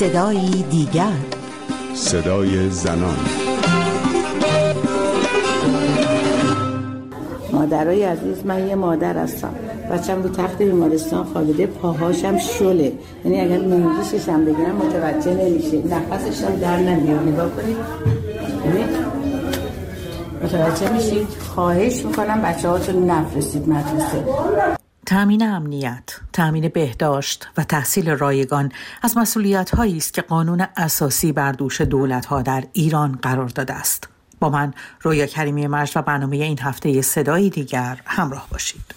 صدایی دیگر. صدای زنان. مادرای عزیز من یه مادر هستم. بچم رو تخت بیمارستان خوابیده پاهاشم شله. یعنی اگر منگیشش هم بگیرم متوجه نمیشه نفسش هم در نمیاد. نگاه کنید یعنی متوجه میشید خواهش می‌کنم بچه هاتون نفرستید مدرسه. تأمین امنیت، تأمین بهداشت و تحصیل رایگان از مسئولیت هایی است که قانون اساسی بر دوش دولت ها در ایران قرار داده است. با من رویا کریمی مرج و برنامه این هفته صدایی دیگر همراه باشید.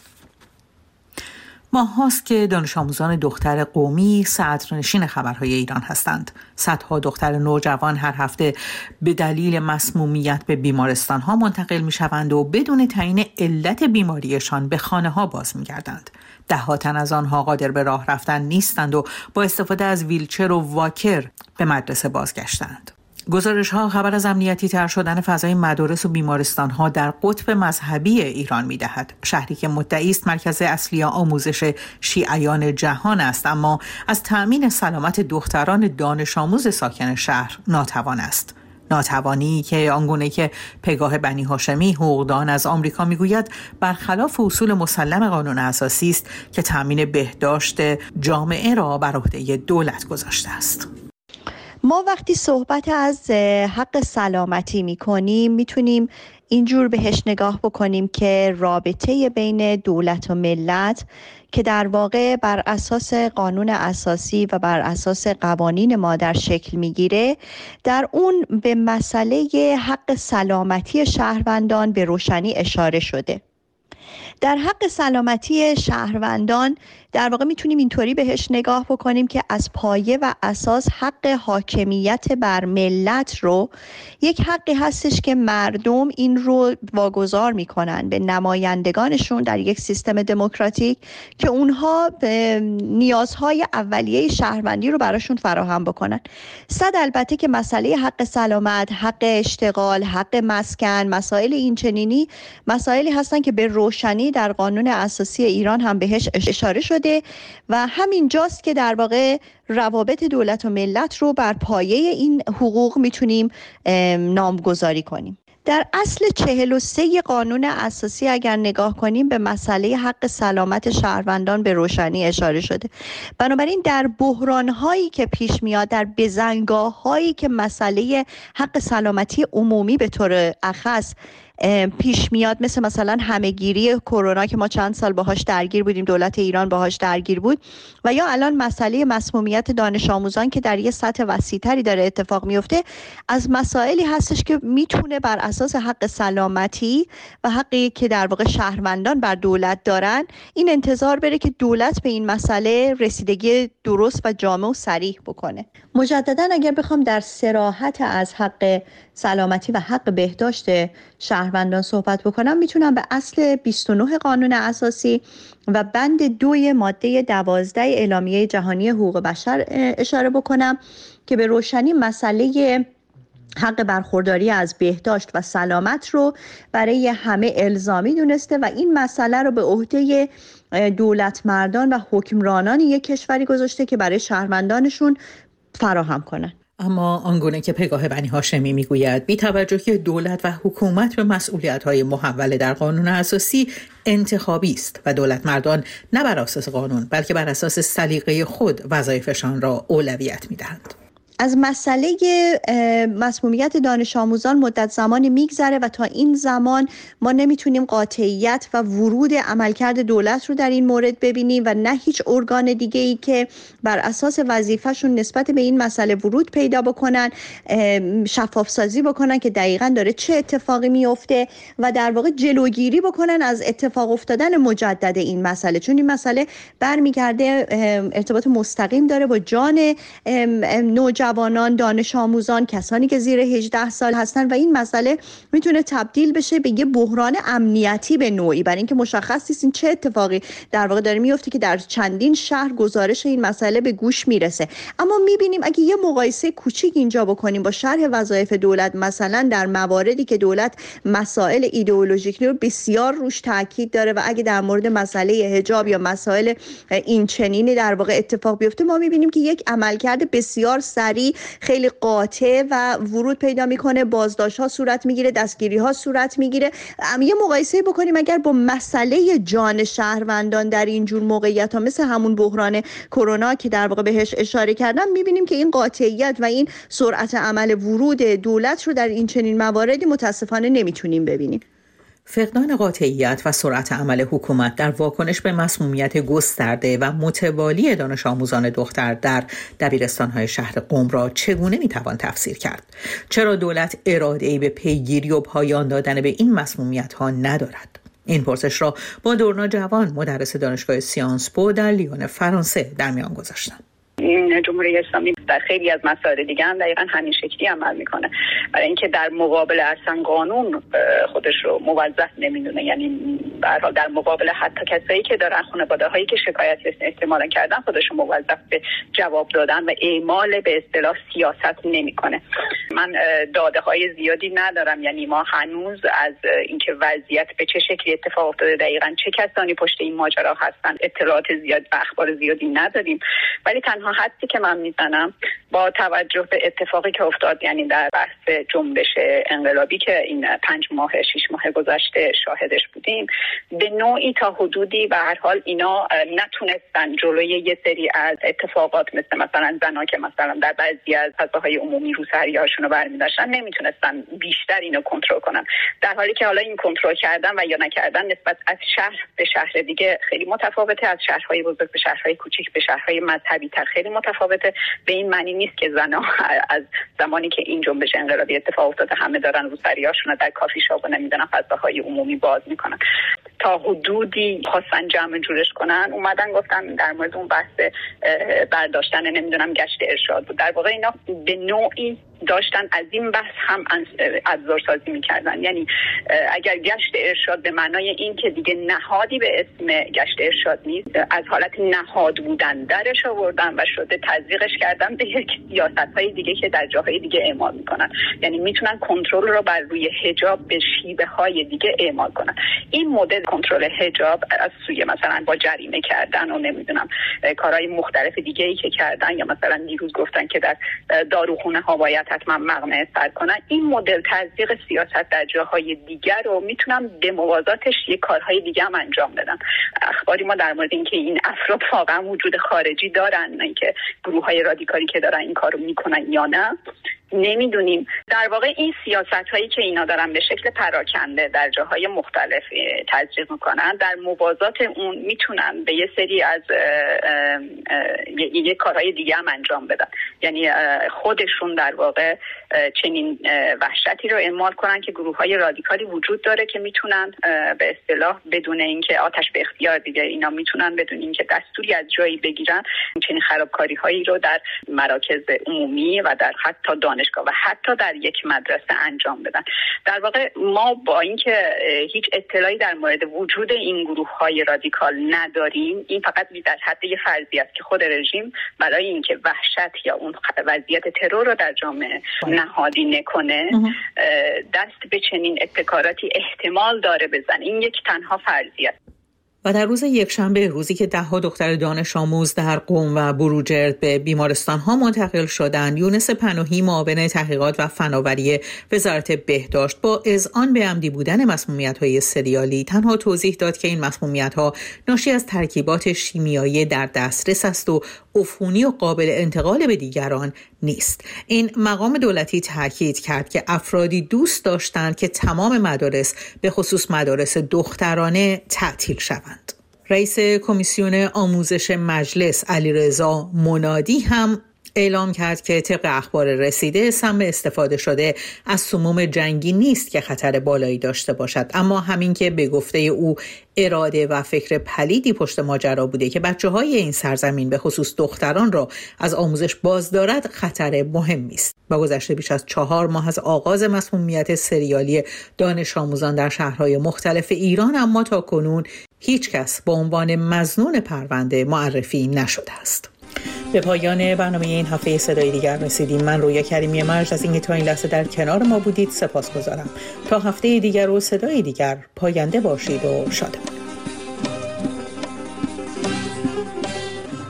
ماه هاست که دانش آموزان دختر قومی نشین خبرهای ایران هستند. صدها دختر نوجوان هر هفته به دلیل مسمومیت به بیمارستان ها منتقل می شوند و بدون تعیین علت بیماریشان به خانه ها باز می گردند. دهاتن از آنها قادر به راه رفتن نیستند و با استفاده از ویلچر و واکر به مدرسه بازگشتند. گزارش ها خبر از امنیتی تر شدن فضای مدارس و بیمارستان ها در قطب مذهبی ایران می دهد. شهری که مدعی است مرکز اصلی آموزش شیعیان جهان است اما از تأمین سلامت دختران دانش آموز ساکن شهر ناتوان است. ناتوانی که آنگونه که پگاه بنی هاشمی حقوقدان از آمریکا می‌گوید برخلاف اصول مسلم قانون اساسی است که تأمین بهداشت جامعه را بر عهده دولت گذاشته است. وقتی صحبت از حق سلامتی می کنیم می‌تونیم اینجور بهش نگاه بکنیم که رابطه بین دولت و ملت که در واقع بر اساس قانون اساسی و بر اساس قوانین ما در شکل می‌گیره در اون به مسئله حق سلامتی شهروندان به روشنی اشاره شده. در حق سلامتی شهروندان در واقع می‌تونیم اینطوری بهش نگاه بکنیم که از پایه و اساس حق حاکمیت بر ملت رو یک حقی هستش که مردم این رو واگذار می‌کنن به نمایندگانشون در یک سیستم دموکراتیک که اونها نیازهای اولیه شهروندی رو براشون فراهم بکنن. صد البته که مسئله حق سلامت حق اشتغال حق مسکن مسائل اینچنینی مسائلی هستن که به روشنی در قانون اساسی ایران هم بهش اشاره شده. و همین جاست که در واقع روابط دولت و ملت رو بر پایه این حقوق می‌تونیم نامگذاری کنیم. در اصل 43 قانون اساسی اگر نگاه کنیم به مسئله حق سلامت شهروندان به روشنی اشاره شده. بنابراین در بحران هایی که پیش میاد در بزنگاه هایی که مسئله حق سلامتی عمومی به طور اخص پیش میاد مثل مثلا همهگیری کرونا که ما چند سال باهاش درگیر بودیم دولت ایران باهاش درگیر بود و یا الان مسئله مسمومیت دانش آموزان که در یه سطح وسیعتری داره اتفاق میفته از مسائلی هستش که می‌تونه بر اساس حق سلامتی و حقی که در واقع شهروندان بر دولت دارن این انتظار بره که دولت به این مسئله رسیدگی درست و جامع و سریح بکنه. مجددا اگر بخوام در سراحت از حق سلامتی و حق بهداشت شهروندان صحبت بکنم می‌تونم به اصل 29 قانون اساسی و بند دوی ماده 12 اعلامیه جهانی حقوق بشر اشاره بکنم که به روشنی مسئله حق برخورداری از بهداشت و سلامت رو برای همه الزامی دونسته و این مسئله رو به عهده دولت مردان و حکمرانان یک کشوری گذاشته که برای شهروندانشون فراهم کنند. اما آنگونه که پگاه بنی هاشمی می‌گوید بی توجهی دولت و حکومت به مسئولیت های محول در قانون اساسی انتخابی است و دولت مردان نه بر اساس قانون بلکه بر اساس سلیقه خود وظایفشان را اولویت می‌دهند. از مسئله مسمومیت دانش آموزان مدت زمانی میگذره و تا این زمان ما نمی‌تونیم قاطعیت و ورود عملکرد دولت رو در این مورد ببینیم و نه هیچ ارگان دیگه ای که بر اساس وظیفهشون نسبت به این مسئله ورود پیدا بکنن شفاف سازی بکنن که دقیقا داره چه اتفاقی میفته و در واقع جلوگیری بکنن از اتفاق افتادن مجدد این مسئله. چون این مسئله برمیگرده ارتباط مستقیم داره با جان نوجوان جوانان دانش آموزان کسانی که زیر 18 سال هستن و این مسئله می‌تونه تبدیل بشه به یه بحران امنیتی به نوعی. برای اینکه مشخص نیست این چه اتفاقی در واقع داره میفته که در چندین شهر گزارش این مسئله به گوش می‌رسه. اما می‌بینیم اگه یه مقایسه کوچیک اینجا بکنیم با شرح وظایف دولت مثلا در مواردی که دولت مسائل ایدئولوژیک رو بسیار روش تاکید داره و اگه در مورد مسئله حجاب یا مسائل این چنینی در واقع اتفاق بیفته ما می‌بینیم که یک عملکرد بسیار سریع خیلی قاطع و ورود پیدا می‌کنه. بازداشت ها صورت می‌گیره دستگیری ها صورت می‌گیره. یه مقایسه بکنیم اگر با مسئله جان شهروندان در این جور موقعیت ها مثل همون بحران کرونا که در واقع بهش اشاره کردم می‌بینیم که این قاطعیت و این سرعت عمل ورود دولت رو در این چنین مواردی متاسفانه نمی‌تونیم ببینیم. فقدان قاطعیت و سرعت عمل حکومت در واکنش به مسمومیت گسترده و متوالی دانش آموزان دختر در دبیرستانهای شهر قوم را چگونه می‌توان تفسیر کرد؟ چرا دولت اراده ای به پیگیری و پایان دادن به این مسمومیت ها ندارد؟ این پرسش را با دورنا جوان مدرس دانشگاه سیانس پو در لیون فرانسه در میان گذاشتم. جمهوری اسلامی در خیلی از مسائل دیگه هم دقیقا همین شکلی عمل می‌کنه. برای اینکه در مقابل اصلا قانون خودش رو موظف نمی‌دونه. یعنی برحال در مقابل حتی کسایی که دارن خانواده هایی که شکایت احتمالا کردن خودش رو موظف به جواب دادن و اعمال به اصطلاح سیاست نمی‌کنه. من داده های زیادی ندارم. یعنی ما هنوز از اینکه وضعیت به چه شکلی اتفاق افتاده دقیقا چه کسانی پشت این ماجرا هستن اطلاعات زیاد و اخبار زیادی نداریم. ولی تنها حدی که من می‌زنم. با توجه به اتفاقی که افتاد یعنی در بحث جنبش انقلابی که این پنج ماه شیش ماه گذشته شاهدش بودیم به نوعی تا حدودی و هر حال اینا نتونستن جلوی یه سری از اتفاقات مثل مثلا زنا که مثلا در بعضی از فضاهای عمومی رو هاشون رو برمیداشتن نمی‌تونستن بیشتر اینو کنترل کنن. در حالی که حالا این کنترل کردن و یا نکردن نسبت از شهر به شهر دیگه خیلی متفاوته از شهرهای بزرگ به شهرهای کوچیک به شهرهای مذهبی تر خیلی متفاوته. به این معنی نیست که زنها از زمانی که این جنبش انقلابی اتفاق افتاده همه دارن رو سریاشون در کافی شاپ و نمی‌دونم فضاهای عمومی باز می‌کنن. تا حدودی خواستن جمع جورش کنن اومدن گفتن در مورد اون بحث برداشتن نمی‌دونم گشت ارشاد بود. در واقع اینا به نوعی داشتن از این بحث هم ابزار سازی می‌کردن. یعنی اگر گشت ارشاد به معنای این که دیگه نهادی به اسم گشت ارشاد نیست از حالت نهاد بودن درش آوردن و شده تزریقش کردن به یک سیاست های دیگه که در جاهای دیگه اعمال می‌کنن. یعنی می‌تونن کنترل رو بر روی حجاب به شیبه های دیگه اعمال کنن. این مدل کنترل حجاب از سوی مثلا با جریمه کردن و نمی‌دونم کارهای مختلف دیگه ای که کردن یا مثلا دیروز گفتن که در داروخونه ها باید حتما مقنعه سر کنن. این مدل تزریق سیاست در جاهای دیگر رو می‌تونن به موازاتش یه کارهای دیگه هم انجام بدن اخباری ما در مورد اینکه این افراد واقعا وجود خارجی دارن اینکه گروه های رادیکالی که دارن این کارو می‌کنن یا نه. نمی‌دونیم. در واقع این سیاست هایی که اینا دارن به شکل پراکنده در جاهای مختلف تزریق می‌کنن در موازات اون می‌تونن به یه سری از یه کارهای دیگه هم انجام بدن. یعنی خودشون در واقع چنین وحشتی رو اعمال کنن که گروه های رادیکالی وجود داره که می‌تونن به اصطلاح بدون اینکه آتش به اختیار دیگه اینا می‌تونن بدون اینکه دستوری از جایی بگیرن چنین خرابکاری هایی رو در مراکز عمومی و در حتی دانشگاه و حتی در یک مدرسه انجام بدن. در واقع ما با اینکه هیچ اطلاعی در مورد وجود این گروه های رادیکال نداریم این فقط در حد یه فرضی است که خود رژیم برای اینکه وحشت یا اون وضعیت ترور رو در جامعه نهادی نکنه دست به چنین ابتکاراتی احتمال داره بزن این یک تنها فرضیت و در روز یکشنبه روزی که دهها دختر دانش آموز در قوم و بروجرد به بیمارستان ها منتقل شدند یونس پناهی معاون تحقیقات و فناوری وزارت بهداشت با اذعان به عمدی بودن مسمومیت های سریالی تنها توضیح داد که این مسمومیت ها ناشی از ترکیبات شیمیایی در دسترس است و عفونی و قابل انتقال به دیگران نیست. این مقام دولتی تاکید کرد که افرادی دوست داشتند که تمام مدارس به خصوص مدارس دخترانه تعطیل شوند. رئیس کمیسیون آموزش مجلس علیرضا منادی هم اعلام کرد که طبق اخبار رسیده سم استفاده شده از سموم جنگی نیست که خطر بالایی داشته باشد. اما همین که به گفته او اراده و فکر پلیدی پشت ماجرا بوده که بچه های این سرزمین به خصوص دختران را از آموزش باز دارد خطر مهمی است با گذشته بیش از چهار ماه از آغاز مسمومیت سریالی دانش آموزان در شهرهای مختلف ایران اما تا کنون هیچ کس به عنوان مزنون پرونده معرفی نشده است. به پایان برنامه این هفته صدای دیگر رسیدیم. من رویا کریمی مرج از اینکه تا این لحظه در کنار ما بودید سپاس گذارم تا هفته دیگر و صدای دیگر پاینده باشید و شاد